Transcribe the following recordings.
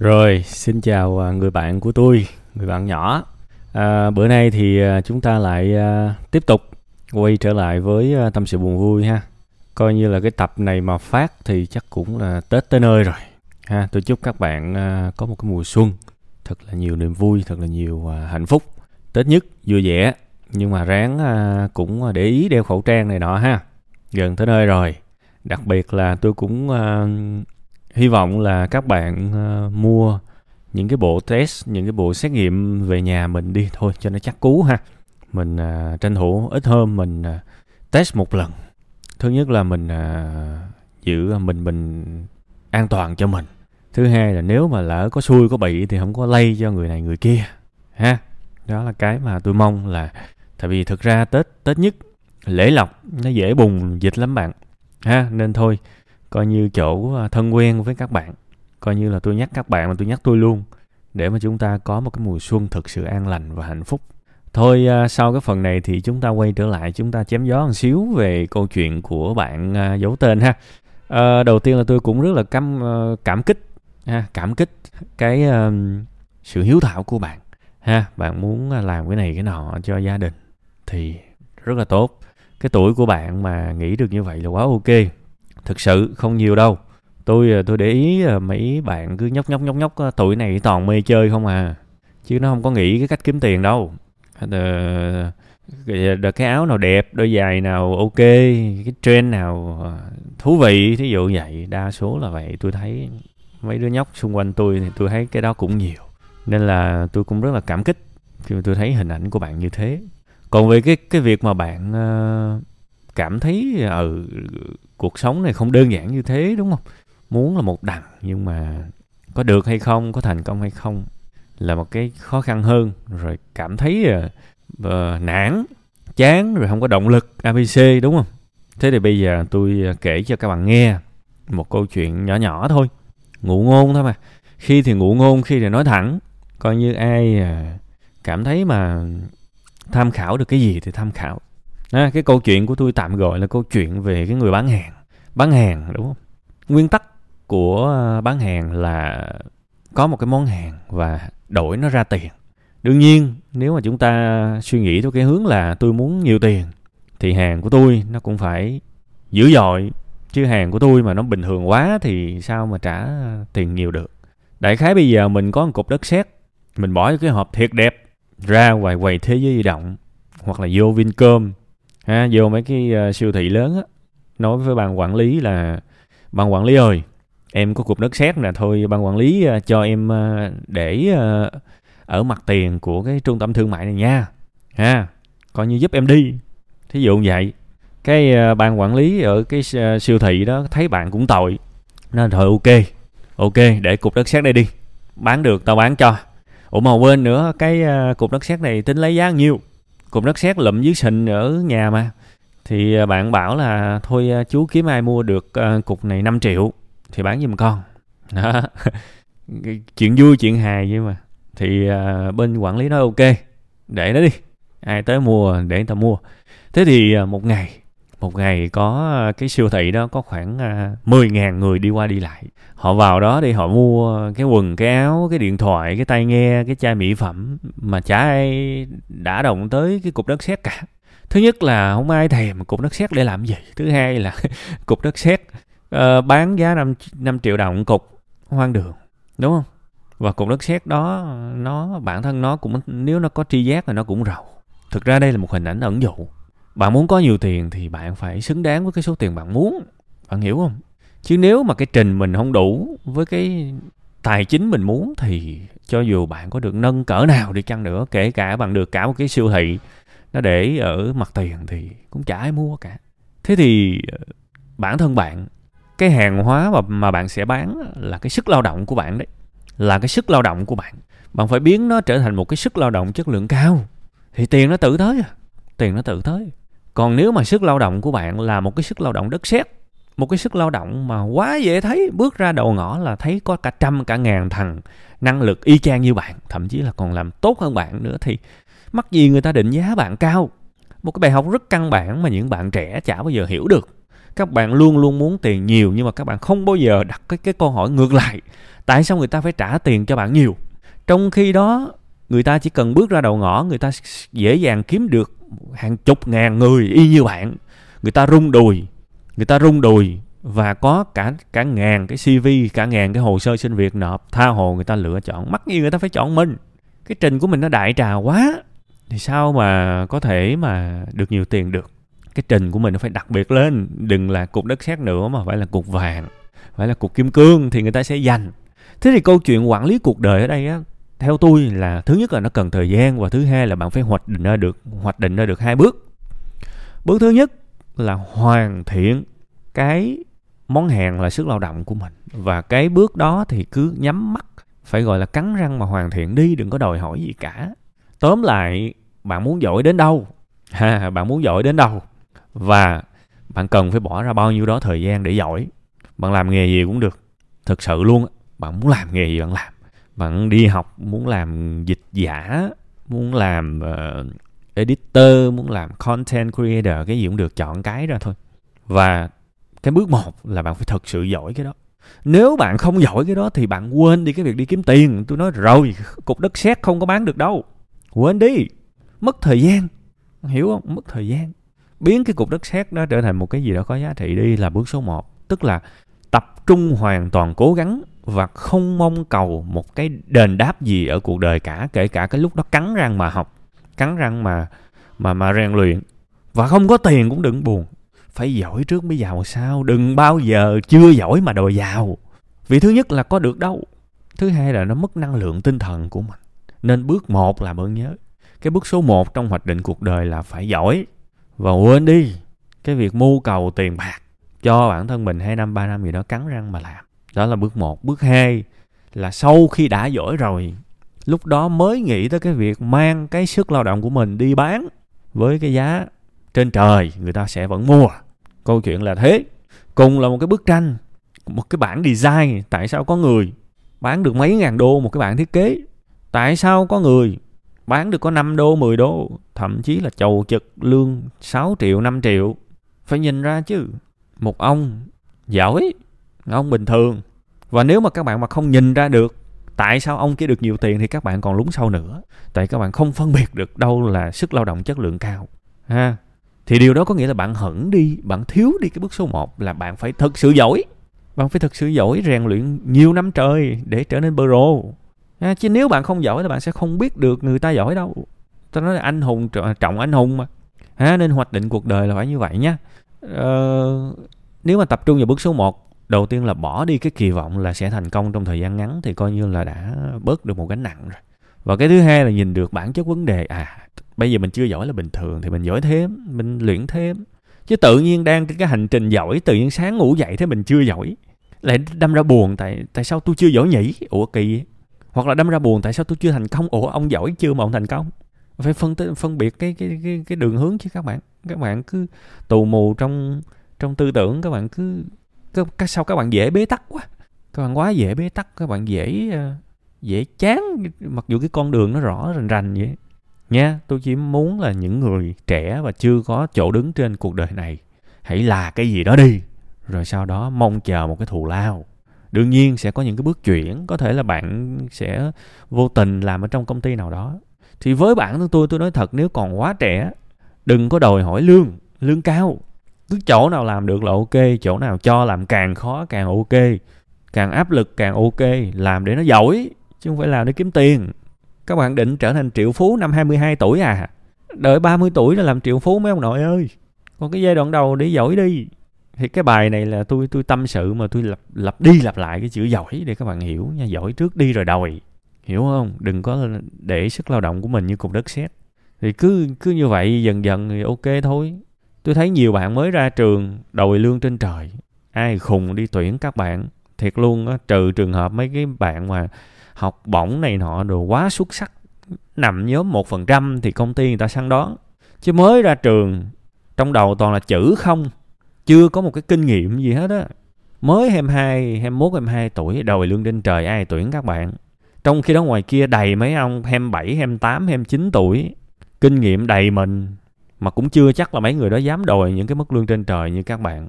Rồi, xin chào à, người bạn của tôi, người bạn nhỏ. À, bữa nay thì à, chúng ta lại à, tiếp tục quay trở lại với à, tâm sự buồn vui ha. Coi như là cái tập này mà phát thì chắc cũng là Tết tới nơi rồi. Ha, tôi chúc các bạn à, có một cái mùa xuân thật là nhiều niềm vui, thật là nhiều à, hạnh phúc. Tết nhất vui vẻ, nhưng mà ráng à, cũng để ý đeo khẩu trang này nọ ha. Gần tới nơi rồi. Đặc biệt là tôi cũng à, hy vọng là các bạn uh, mua những cái bộ test những cái bộ xét nghiệm về nhà mình đi thôi cho nó chắc cú ha. Mình uh, tranh thủ ít hôm mình uh, test một lần. Thứ nhất là mình uh, giữ mình mình an toàn cho mình. Thứ hai là nếu mà lỡ có xui có bị thì không có lây cho người này người kia ha. Đó là cái mà tôi mong là tại vì thực ra tết tết nhất lễ lọc nó dễ bùng dịch lắm bạn ha. Nên thôi coi như chỗ ờ, thân quen với các bạn. Coi như là tôi nhắc các bạn mà tôi nhắc tôi luôn. Để mà chúng ta có một cái mùa xuân thực sự an lành và hạnh phúc. Thôi ờ, sau cái phần này thì chúng ta quay trở lại chúng ta chém gió một xíu về câu chuyện của bạn ờ, giấu tên ha. À, đầu tiên là tôi cũng rất là cảm cảm kích ha cảm kích cái um, sự hiếu thảo của bạn ha. Bạn muốn làm cái này cái nọ cho gia đình thì rất là tốt. Cái tuổi của bạn mà nghĩ được như vậy là quá ok thực sự không nhiều đâu. Tôi ờ, tôi để ý ờ, mấy bạn cứ nhóc nhóc nhóc nhóc ờ, tuổi này toàn mê chơi không à. Chứ nó không có nghĩ cái cách kiếm tiền đâu. Được cái áo nào đẹp đôi giày nào ok cái trend nào thú vị thí dụ vậy. Đa số là vậy. Tôi thấy mấy đứa nhóc xung quanh tôi thì tôi thấy cái đó cũng nhiều. Nên là tôi cũng rất là cảm kích khi mà tôi thấy hình ảnh của bạn như thế. Còn về cái cái việc mà bạn uh, cảm thấy ở ừ, cuộc sống này không đơn giản như thế đúng không? Muốn là một đằng nhưng mà có được hay không có thành công hay không là một cái khó khăn hơn. Rồi cảm thấy uh, nản chán rồi không có động lực abc đúng không? Thế thì bây giờ tôi kể cho các bạn nghe một câu chuyện nhỏ nhỏ thôi. Ngụ ngôn thôi mà. Khi thì ngụ ngôn khi thì nói thẳng. Coi như ai cảm thấy mà tham khảo được cái gì thì tham khảo à, cái câu chuyện của tôi tạm gọi là câu chuyện về cái người bán hàng. Bán hàng đúng không? Nguyên tắc của ờ, bán hàng là có một cái món hàng và đổi nó ra tiền. Đương nhiên nếu mà chúng ta suy nghĩ theo cái hướng là tôi muốn nhiều tiền thì hàng của tôi nó cũng phải dữ dội. Chứ hàng của tôi mà nó bình thường quá thì sao mà trả tiền nhiều được? Đại khái bây giờ mình có một cục đất sét mình bỏ cái hộp thiệt đẹp ra ngoài quầy thế giới di động hoặc là vô vincom ha vô mấy cái uh, siêu thị lớn á nói với ban quản lý là ban quản lý ơi em có cục đất sét nè thôi ban quản lý uh, cho em uh, để uh, ở mặt tiền của cái trung tâm thương mại này nha. Ha coi như giúp em đi. Thí dụ vậy. Cái uh, ban quản lý ở cái uh, siêu thị đó thấy bạn cũng tội. Nên thôi ok ok để cục đất sét đây đi. Bán được tao bán cho. Ủa mà quên nữa cái uh, cục đất sét này tính lấy giá nhiêu? Cục đất sét lụm dưới sình ở nhà mà. Thì à, bạn bảo là thôi à, chú kiếm ai mua được à, cục này 5 triệu thì bán giùm con. Đó. Chuyện vui, chuyện hài vậy mà. Thì bên quản lý nói ok, để nó đi. Ai tới mua, để người ta mua. Thế thì một ngày một ngày có ờ, cái siêu thị đó có khoảng ờ, 10.000 người đi qua đi lại. Họ vào đó đi họ mua cái quần cái áo cái điện thoại cái tai nghe cái chai mỹ phẩm mà chả ai đã động tới cái cục đất sét cả. Thứ nhất là không ai thèm cục đất sét để làm gì. Thứ hai là cục đất sét uh, bán giá 5, 5 triệu đồng cục hoang đường đúng không? Và cục đất sét đó nó bản thân nó cũng nếu nó có tri giác thì nó cũng rầu. Thực ra đây là một hình ảnh ẩn dụ bạn muốn có nhiều tiền thì bạn phải xứng đáng với cái số tiền bạn muốn. Bạn hiểu không? Chứ nếu mà cái trình mình không đủ với cái tài chính mình muốn thì cho dù bạn có được nâng cỡ nào đi chăng nữa, kể cả bạn được cả một cái siêu thị, nó để ở mặt tiền thì cũng chả ai mua cả. Thế thì ờ, bản thân bạn, cái hàng hóa mà mà bạn sẽ bán là cái sức lao động của bạn đấy, là cái sức lao động của bạn. Bạn phải biến nó trở thành một cái sức lao động chất lượng cao. Thì tiền nó tự tới à tiền nó tự tới còn nếu mà sức lao động của bạn là một cái sức lao động đất sét, một cái sức lao động mà quá dễ thấy, bước ra đầu ngõ là thấy có cả trăm, cả ngàn thằng năng lực y chang như bạn, thậm chí là còn làm tốt hơn bạn nữa, thì mắc gì người ta định giá bạn cao? Một cái bài học rất căn bản mà những bạn trẻ chả bao giờ hiểu được. Các bạn luôn luôn muốn tiền nhiều nhưng mà các bạn không bao giờ đặt cái cái câu hỏi ngược lại. Tại sao người ta phải trả tiền cho bạn nhiều? Trong khi đó, người ta chỉ cần bước ra đầu ngõ, người ta dễ dàng kiếm được hàng chục ngàn người y như bạn. Người ta rung đùi, người ta rung đùi và có cả cả ngàn cái CV cả ngàn cái hồ sơ xin việc nộp tha hồ người ta lựa chọn. Mắc gì người ta phải chọn mình? Cái trình của mình nó đại trà quá. Thì sao mà có thể mà được nhiều tiền được? Cái trình của mình nó phải đặc biệt lên. Đừng là cục đất sét nữa mà phải là cục vàng, phải là cục kim cương thì người ta sẽ dành thế thì câu chuyện quản lý cuộc đời ở đây á theo tôi là thứ nhất là nó cần thời gian và thứ hai là bạn phải hoạch định ra được, hoạch định ra được hai bước. Bước thứ nhất là hoàn thiện cái món hàng là sức lao động của mình. Và cái bước đó thì cứ nhắm mắt, phải gọi là cắn răng mà hoàn thiện đi, đừng có đòi hỏi gì cả. Tóm lại, bạn muốn giỏi đến đâu? Ha, bạn muốn giỏi đến đâu? Và bạn cần phải bỏ ra bao nhiêu đó thời gian để giỏi? Bạn làm nghề gì cũng được. Thực sự luôn bạn muốn làm nghề gì bạn làm bạn đi học muốn làm dịch giả muốn làm uh, editor muốn làm content creator cái gì cũng được chọn cái ra thôi. Và cái bước một là bạn phải thật sự giỏi cái đó. Nếu bạn không giỏi cái đó thì bạn quên đi cái việc đi kiếm tiền. Tôi nói rồi cục đất sét không có bán được đâu. Quên đi. Mất thời gian. Hiểu không? Mất thời gian. Biến cái cục đất sét đó trở thành một cái gì đó có giá trị đi là bước số 1 tức là tập trung hoàn toàn cố gắng và không mong cầu một cái đền đáp gì ở cuộc đời cả, kể cả cái lúc đó cắn răng mà học, cắn răng mà mà mà rèn luyện. Và không có tiền cũng đừng buồn. Phải giỏi trước mới giàu sao? Đừng bao giờ chưa giỏi mà đòi giàu. Vì thứ nhất là có được đâu. Thứ hai là nó mất năng lượng tinh thần của mình. Nên bước một là ơn nhớ. Cái bước số một trong hoạch định cuộc đời là phải giỏi. Và quên đi, cái việc mưu cầu tiền bạc cho bản thân mình hai năm, ba năm gì đó cắn răng mà làm đó là bước một. Bước hai là sau khi đã giỏi rồi, lúc đó mới nghĩ tới cái việc mang cái sức lao động của mình đi bán với cái giá trên trời, người ta sẽ vẫn mua. Câu chuyện là thế. Cùng là một cái bức tranh, một cái bản design. Tại sao có người bán được mấy ngàn đô một cái bản thiết kế? Tại sao có người bán được có 5 đô 10 đô? Thậm chí là chầu chực lương 6 triệu 5 triệu. Phải nhìn ra chứ. Một ông giỏi ông bình thường. Và nếu mà các bạn mà không nhìn ra được tại sao ông kia được nhiều tiền thì các bạn còn lún sâu nữa. Tại các bạn không phân biệt được đâu là sức lao động chất lượng cao ha? Thì điều đó có nghĩa là bạn hẳn đi bạn thiếu đi cái bước số 1 là bạn phải thật sự giỏi. Bạn phải thật sự giỏi rèn luyện nhiều năm trời để trở nên pro ha? chứ nếu bạn không giỏi thì bạn sẽ không biết được người ta giỏi đâu. Tôi nói là anh hùng trọng anh hùng mà ha? nên hoạch định cuộc đời là phải như vậy nhá. Ờ, nếu mà tập trung vào bước số 1 đầu tiên là bỏ đi cái kỳ vọng là sẽ thành công trong thời gian ngắn thì coi như là đã bớt được một gánh nặng rồi. Và cái thứ hai là nhìn được bản chất vấn đề. À bây giờ mình chưa giỏi là bình thường thì mình giỏi thêm, mình luyện thêm. Chứ tự nhiên đang cái hành trình giỏi, tự nhiên sáng ngủ dậy thế mình chưa giỏi. Lại đâm ra buồn tại tại sao tôi chưa giỏi nhỉ? Ủa, kỳ hoặc là đâm ra buồn tại sao tôi chưa thành công? Ủa, ông giỏi chưa mà ông thành công? Phải phân phân biệt cái cái cái cái đường hướng chứ các bạn. Các bạn cứ tù mù trong trong tư tưởng, các bạn cứ các, sao các bạn dễ bế tắc quá. Các bạn quá dễ bế tắc các bạn dễ ờ, dễ chán mặc dù cái con đường nó rõ rành rành vậy. Nha tôi chỉ muốn là những người trẻ và chưa có chỗ đứng trên cuộc đời này hãy là cái gì đó đi rồi sau đó mong chờ một cái thù lao. Đương nhiên sẽ có những cái bước chuyển có thể là bạn sẽ vô tình làm ở trong công ty nào đó. Thì với bản thân tôi tôi nói thật nếu còn quá trẻ đừng có đòi hỏi lương lương cao cứ chỗ nào làm được là ok, chỗ nào cho làm càng khó càng ok. Càng áp lực càng ok, làm để nó giỏi, chứ không phải làm để kiếm tiền. Các bạn định trở thành triệu phú năm 22 tuổi à? Đợi 30 tuổi là làm triệu phú mấy ông nội ơi. Còn cái giai đoạn đầu để giỏi đi. Thì cái bài này là tôi tôi tâm sự mà tôi lặp lặp đi lặp lại cái chữ giỏi để các bạn hiểu nha. Giỏi trước đi rồi đòi. Hiểu không? Đừng có để sức lao động của mình như cục đất sét. Thì cứ cứ như vậy, dần dần thì ok thôi tôi thấy nhiều bạn mới ra trường đòi lương trên trời. Ai khùng đi tuyển các bạn. Thiệt luôn á trừ trường hợp mấy cái bạn mà học bổng này nọ đồ quá xuất sắc nằm nhóm một phần trăm thì công ty người ta săn đón. Chứ mới ra trường trong đầu toàn là chữ không. Chưa có một cái kinh nghiệm gì hết á. Mới 22, 21, 22 tuổi đòi lương trên trời ai tuyển các bạn? Trong khi đó ngoài kia đầy mấy ông 27, 28, 29 tuổi kinh nghiệm đầy mình mà cũng chưa chắc là mấy người đó dám đòi những cái mức lương trên trời như các bạn.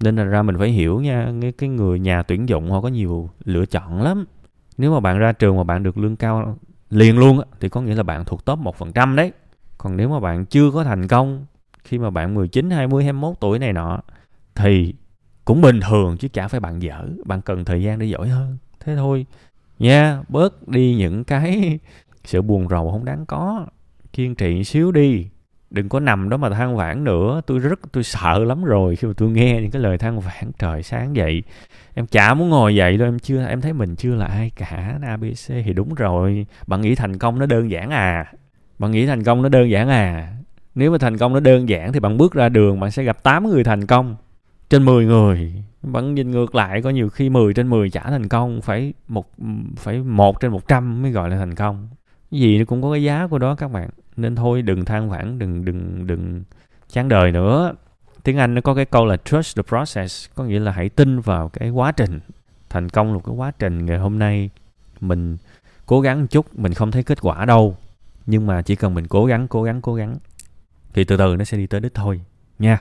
Nên là ra mình phải hiểu nha cái, cái người nhà tuyển dụng họ có nhiều lựa chọn lắm. Nếu mà bạn ra trường mà bạn được lương cao liền luôn thì có nghĩa là bạn thuộc top một phần trăm đấy. Còn nếu mà bạn chưa có thành công khi mà bạn 19, 20, 21 tuổi này nọ thì cũng bình thường chứ chả phải bạn dở. Bạn cần thời gian để giỏi hơn. Thế thôi. Nha bớt đi những cái sự buồn rầu không đáng có. Kiên trì xíu đi đừng có nằm đó mà than vãn nữa. Tôi rất, tôi sợ lắm rồi khi mà tôi nghe những cái lời than vãn trời sáng dậy. Em chả muốn ngồi dậy đâu, em chưa, em thấy mình chưa là ai cả abc thì đúng rồi. Bạn nghĩ thành công nó đơn giản à. Bạn nghĩ thành công nó đơn giản à. Nếu mà thành công nó đơn giản thì bạn bước ra đường, bạn sẽ gặp 8 người thành công trên 10 người. Bạn nhìn ngược lại, có nhiều khi 10 trên 10 chả thành công, phải một phải một trên 100 mới gọi là thành công gì nó cũng có cái giá của đó các bạn. Nên thôi, đừng than vãn, đừng đừng đừng chán đời nữa. Tiếng anh nó có cái câu là trust the process có nghĩa là hãy tin vào cái quá trình. Thành công là cái quá trình. Ngày hôm nay mình cố gắng một chút, mình không thấy kết quả đâu. Nhưng mà chỉ cần mình cố gắng cố gắng cố gắng, thì từ từ nó sẽ đi tới đích thôi, nha.